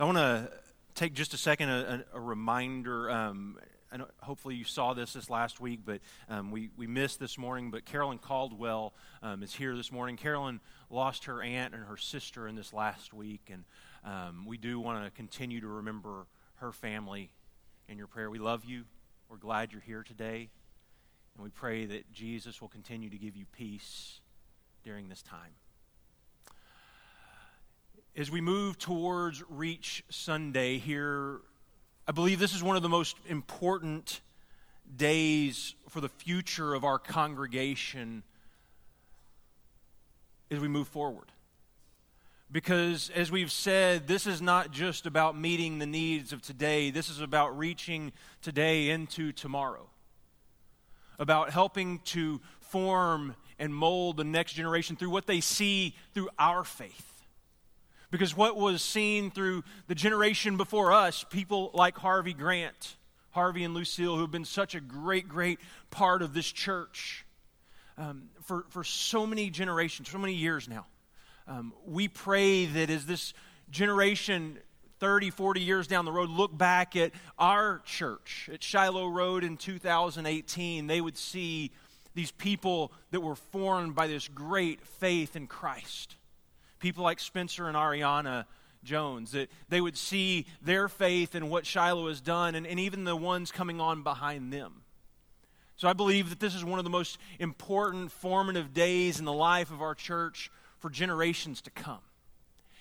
I want to take just a second, a, a reminder. Um, hopefully you saw this this last week, but um, we, we missed this morning. But Carolyn Caldwell um, is here this morning. Carolyn lost her aunt and her sister in this last week, and um, we do want to continue to remember her family in your prayer. We love you. We're glad you're here today, and we pray that Jesus will continue to give you peace during this time. As we move towards Reach Sunday here, I believe this is one of the most important days for the future of our congregation as we move forward. Because, as we've said, this is not just about meeting the needs of today, this is about reaching today into tomorrow, about helping to form and mold the next generation through what they see through our faith. Because what was seen through the generation before us, people like Harvey Grant, Harvey and Lucille, who have been such a great, great part of this church um, for, for so many generations, so many years now. Um, we pray that as this generation 30, 40 years down the road look back at our church at Shiloh Road in 2018, they would see these people that were formed by this great faith in Christ. People like Spencer and Ariana Jones, that they would see their faith in what Shiloh has done, and, and even the ones coming on behind them. So I believe that this is one of the most important, formative days in the life of our church for generations to come.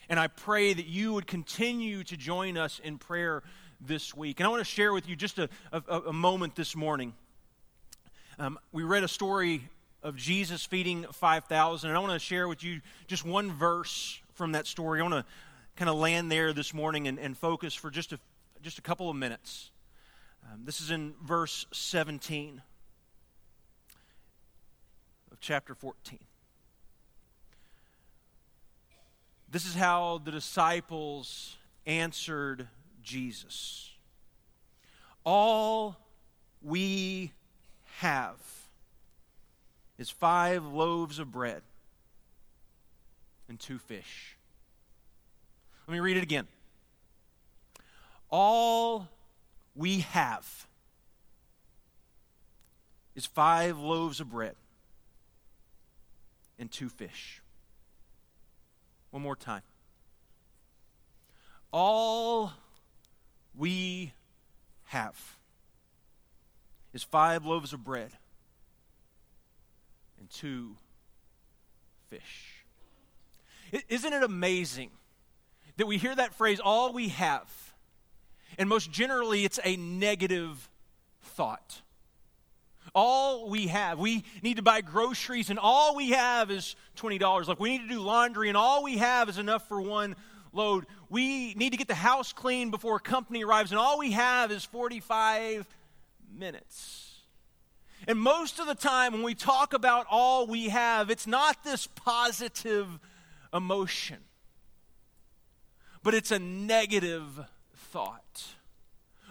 And I pray that you would continue to join us in prayer this week. And I want to share with you just a, a, a moment this morning. Um, we read a story of Jesus feeding 5,000, and I want to share with you just one verse from that story. I want to kind of land there this morning and, and focus for just a, just a couple of minutes. Um, this is in verse 17 of chapter 14. This is how the disciples answered Jesus. All we have is five loaves of bread and two fish. Let me read it again. All we have is five loaves of bread and two fish. One more time. All we have is five loaves of bread and two fish. Isn't it amazing that we hear that phrase, all we have? And most generally, it's a negative thought. All we have, we need to buy groceries, and all we have is $20. Like, we need to do laundry, and all we have is enough for one load. We need to get the house clean before company arrives, and all we have is 45 minutes. And most of the time, when we talk about all we have, it's not this positive emotion, but it's a negative thought.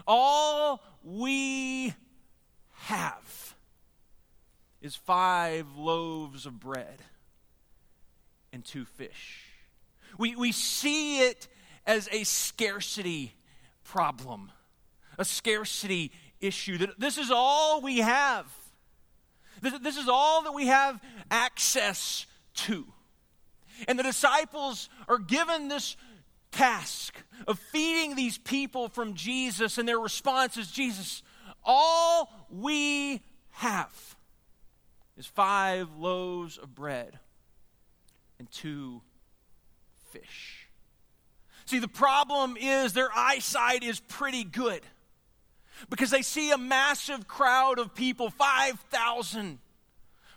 All we have is five loaves of bread and two fish. We, we see it as a scarcity problem, a scarcity issue. That this is all we have. This, this is all that we have access to. And the disciples are given this task of feeding these people from Jesus, and their response is Jesus, all we have is five loaves of bread and two fish. See, the problem is their eyesight is pretty good because they see a massive crowd of people 5,000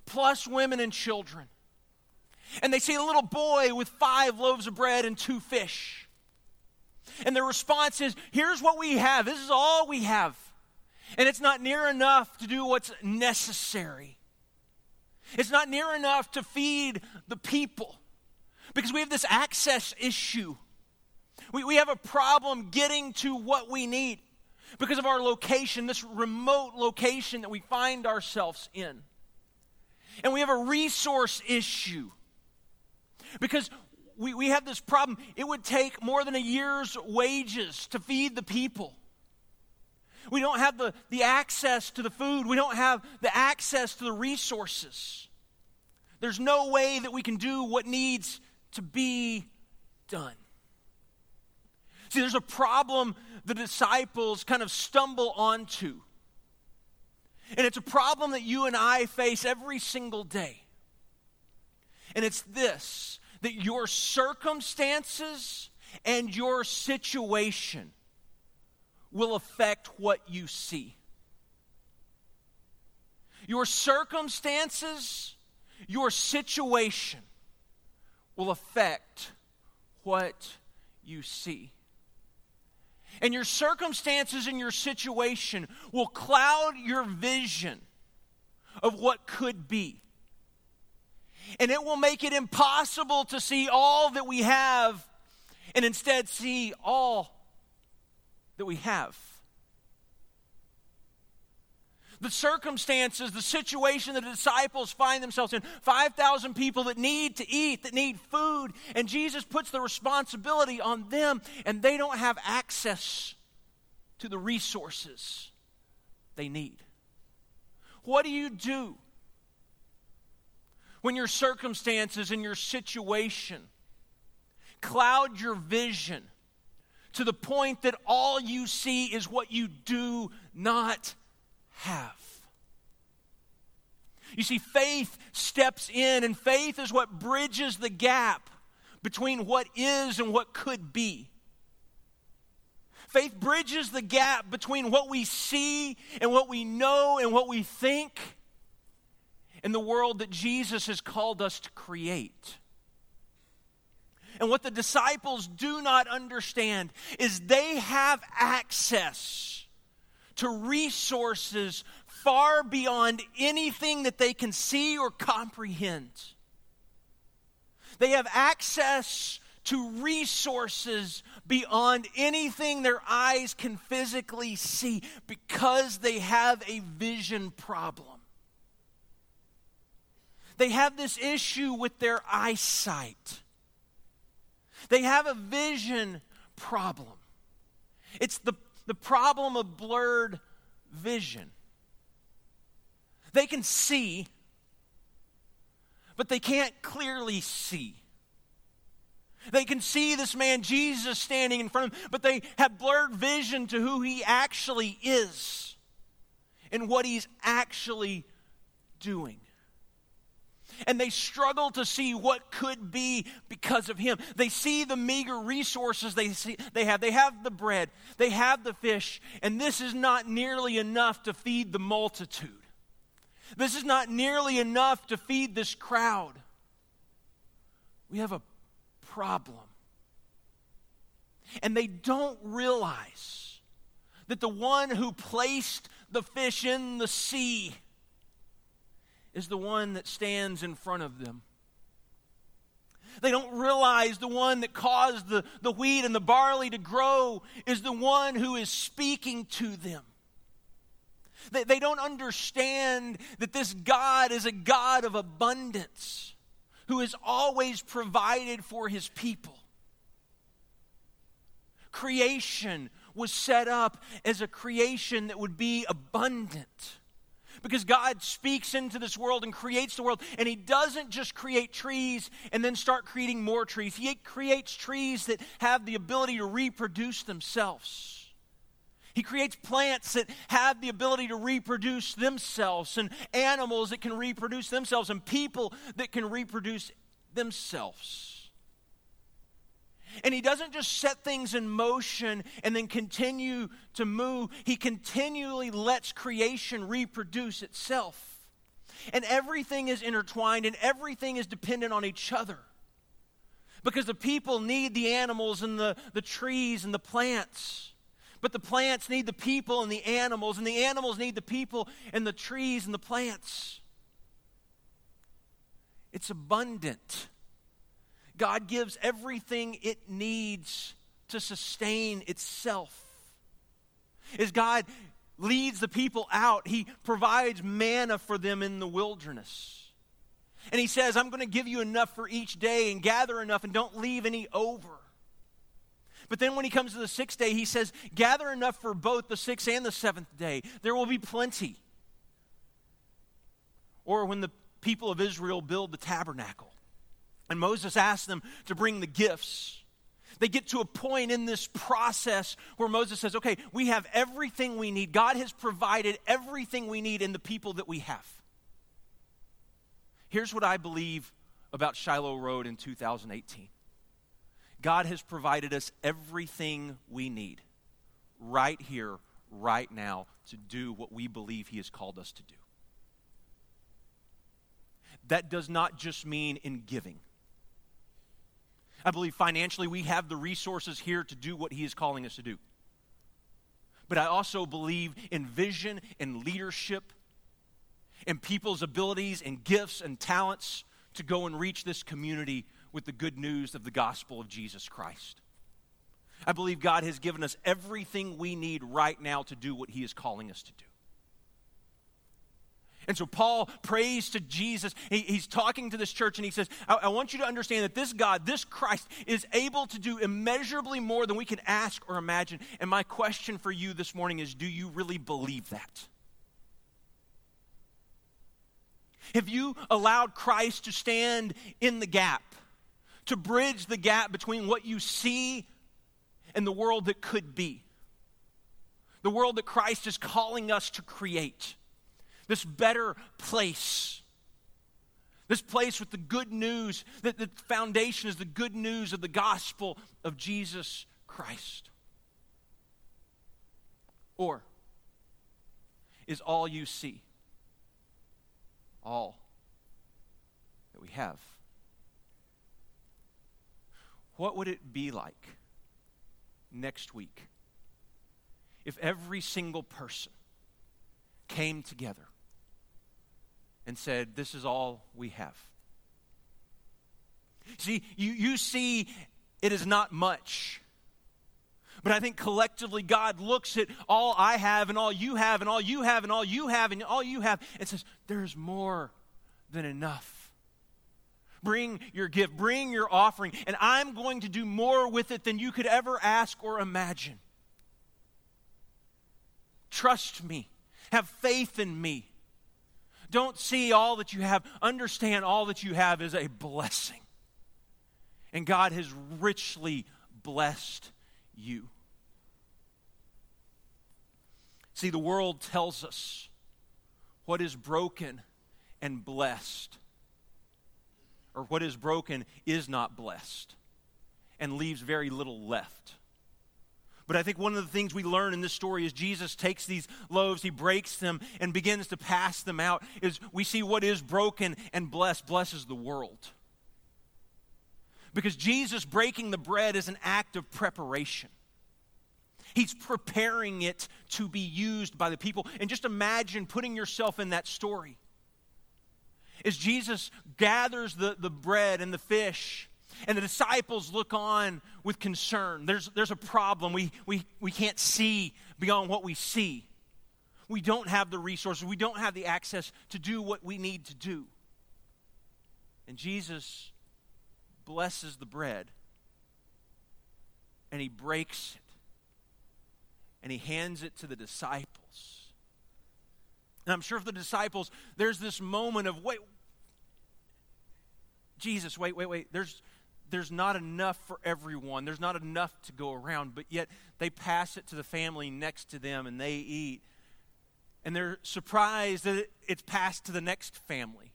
plus women and children. And they see a little boy with five loaves of bread and two fish. And their response is here's what we have, this is all we have. And it's not near enough to do what's necessary. It's not near enough to feed the people because we have this access issue. We, we have a problem getting to what we need because of our location, this remote location that we find ourselves in. And we have a resource issue because we, we have this problem. It would take more than a year's wages to feed the people. We don't have the, the access to the food, we don't have the access to the resources. There's no way that we can do what needs to be done. See, there's a problem the disciples kind of stumble onto. And it's a problem that you and I face every single day. And it's this that your circumstances and your situation will affect what you see. Your circumstances, your situation will affect what you see. And your circumstances and your situation will cloud your vision of what could be. And it will make it impossible to see all that we have and instead see all that we have. The circumstances, the situation the disciples find themselves in 5,000 people that need to eat, that need food, and Jesus puts the responsibility on them, and they don't have access to the resources they need. What do you do when your circumstances and your situation cloud your vision to the point that all you see is what you do not have. You see, faith steps in, and faith is what bridges the gap between what is and what could be. Faith bridges the gap between what we see and what we know and what we think in the world that Jesus has called us to create. And what the disciples do not understand is they have access to resources far beyond anything that they can see or comprehend. They have access to resources beyond anything their eyes can physically see because they have a vision problem. They have this issue with their eyesight. They have a vision problem. It's the, the problem of blurred vision. They can see, but they can't clearly see. They can see this man Jesus standing in front of them, but they have blurred vision to who he actually is and what he's actually doing and they struggle to see what could be because of him. They see the meager resources they, see, they have. They have the bread, they have the fish, and this is not nearly enough to feed the multitude. This is not nearly enough to feed this crowd. We have a problem. And they don't realize that the one who placed the fish in the sea is the one that stands in front of them. They don't realize the one that caused the, the wheat and the barley to grow is the one who is speaking to them. They, they don't understand that this God is a God of abundance who has always provided for his people. Creation was set up as a creation that would be abundant because God speaks into this world and creates the world, and He doesn't just create trees and then start creating more trees. He creates trees that have the ability to reproduce themselves. He creates plants that have the ability to reproduce themselves, and animals that can reproduce themselves, and people that can reproduce themselves. And he doesn't just set things in motion and then continue to move, he continually lets creation reproduce itself. And everything is intertwined and everything is dependent on each other. Because the people need the animals and the, the trees and the plants. But the plants need the people and the animals, and the animals need the people and the trees and the plants. It's abundant. God gives everything it needs to sustain itself. As God leads the people out, He provides manna for them in the wilderness. And he says, I'm going to give you enough for each day and gather enough and don't leave any over. But then when he comes to the sixth day, he says, Gather enough for both the sixth and the seventh day. There will be plenty. Or when the people of Israel build the tabernacle, and Moses asks them to bring the gifts, they get to a point in this process where Moses says, Okay, we have everything we need. God has provided everything we need in the people that we have. Here's what I believe about Shiloh Road in 2018 God has provided us everything we need right here, right now, to do what we believe He has called us to do. That does not just mean in giving. I believe financially we have the resources here to do what He is calling us to do. But I also believe in vision and leadership and people's abilities and gifts and talents to go and reach this community with the good news of the gospel of Jesus Christ. I believe God has given us everything we need right now to do what He is calling us to do. And so Paul prays to Jesus. He, he's talking to this church and he says, I, I want you to understand that this God, this Christ, is able to do immeasurably more than we can ask or imagine. And my question for you this morning is do you really believe that? Have you allowed Christ to stand in the gap, to bridge the gap between what you see and the world that could be? The world that Christ is calling us to create, this better place. This place with the good news, that the foundation is the good news of the gospel of Jesus Christ. Or is all you see all that we have. What would it be like next week if every single person came together and said, This is all we have? See, you, you see, it is not much. But I think collectively God looks at all I have and all you have and all you have and all you have and all you have and says, There's more than enough. Bring your gift, bring your offering, and I'm going to do more with it than you could ever ask or imagine. Trust me, have faith in me. Don't see all that you have, understand all that you have is a blessing. And God has richly blessed you. See, the world tells us what is broken and blessed, or what is broken is not blessed, and leaves very little left. But I think one of the things we learn in this story is Jesus takes these loaves, he breaks them, and begins to pass them out. Is we see what is broken and blessed blesses the world. Because Jesus breaking the bread is an act of preparation. He's preparing it to be used by the people. And just imagine putting yourself in that story. As Jesus gathers the, the bread and the fish, and the disciples look on with concern. There's, there's a problem. We, we, we can't see beyond what we see. We don't have the resources, we don't have the access to do what we need to do. And Jesus blesses the bread and he breaks it and he hands it to the disciples. And I'm sure for the disciples, there's this moment of, wait, Jesus, wait, wait, wait. There's, there's not enough for everyone. There's not enough to go around. But yet they pass it to the family next to them and they eat. And they're surprised that it's passed to the next family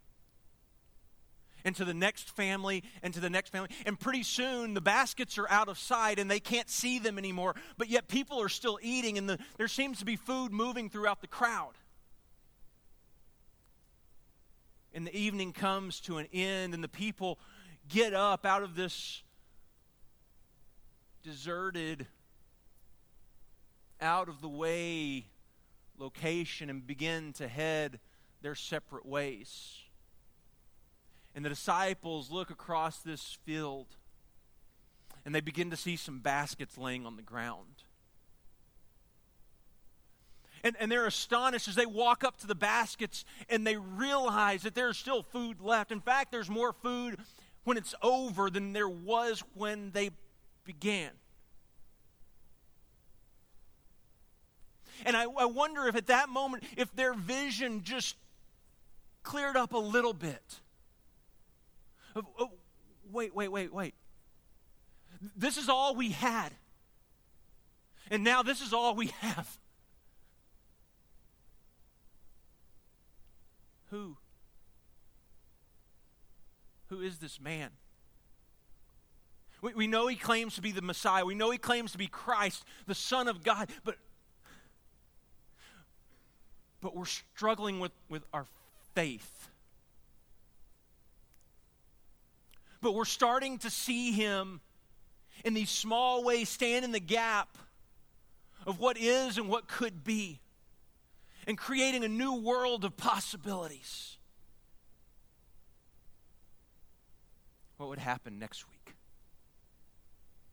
and to the next family and to the next family. And pretty soon the baskets are out of sight and they can't see them anymore, but yet people are still eating and the, there seems to be food moving throughout the crowd. And the evening comes to an end and the people get up out of this deserted, out of the way location and begin to head their separate ways. And the disciples look across this field and they begin to see some baskets laying on the ground. And, and they're astonished as they walk up to the baskets and they realize that there's still food left. In fact, there's more food when it's over than there was when they began. And I, I wonder if at that moment, if their vision just cleared up a little bit. Oh, wait, wait, wait, wait. This is all we had. And now this is all we have. Who? Who is this man? We, we know he claims to be the Messiah. We know he claims to be Christ, the Son of God. But, but we're struggling with, with our faith. But we're starting to see him in these small ways stand in the gap of what is and what could be and creating a new world of possibilities. What would happen next week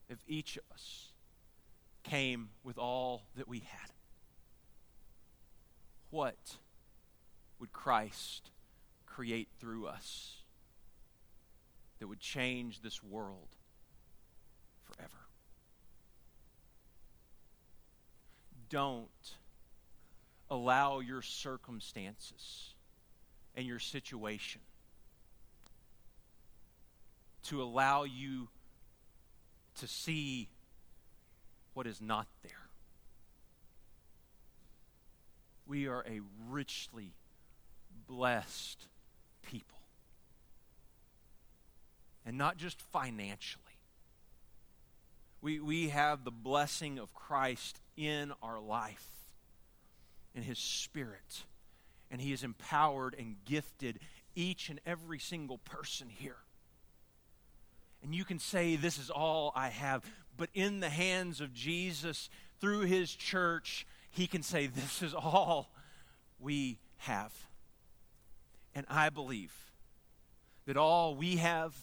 if each of us came with all that we had? What would Christ create through us that would change this world forever? Don't allow your circumstances and your situation to allow you to see what is not there. We are a richly blessed people. And not just financially. We, we have the blessing of Christ in our life in His Spirit. And He has empowered and gifted each and every single person here. And you can say, This is all I have. But in the hands of Jesus, through His church, He can say, This is all we have. And I believe that all we have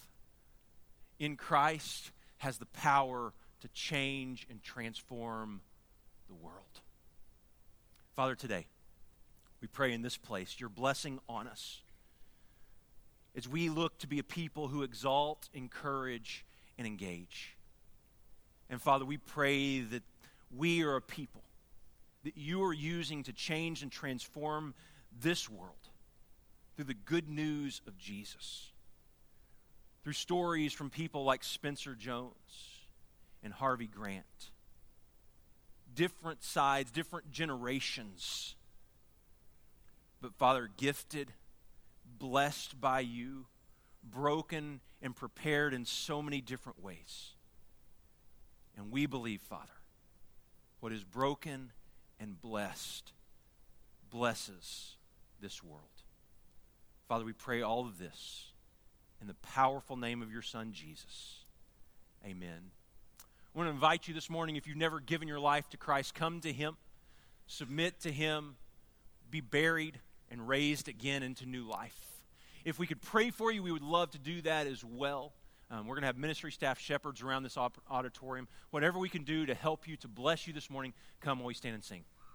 in Christ has the power to change and transform the world. Father, today, we pray in this place your blessing on us as we look to be a people who exalt, encourage, and engage. And Father, we pray that we are a people that you are using to change and transform this world through the good news of Jesus, through stories from people like Spencer Jones and Harvey Grant different sides, different generations. But Father, gifted, blessed by you, broken and prepared in so many different ways. And we believe, Father, what is broken and blessed blesses this world. Father, we pray all of this in the powerful name of your Son, Jesus. Amen. I want to invite you this morning, if you've never given your life to Christ, come to Him, submit to Him, be buried, and raised again into new life. If we could pray for you, we would love to do that as well. Um, we're going to have ministry staff shepherds around this auditorium. Whatever we can do to help you, to bless you this morning, come while we stand and sing.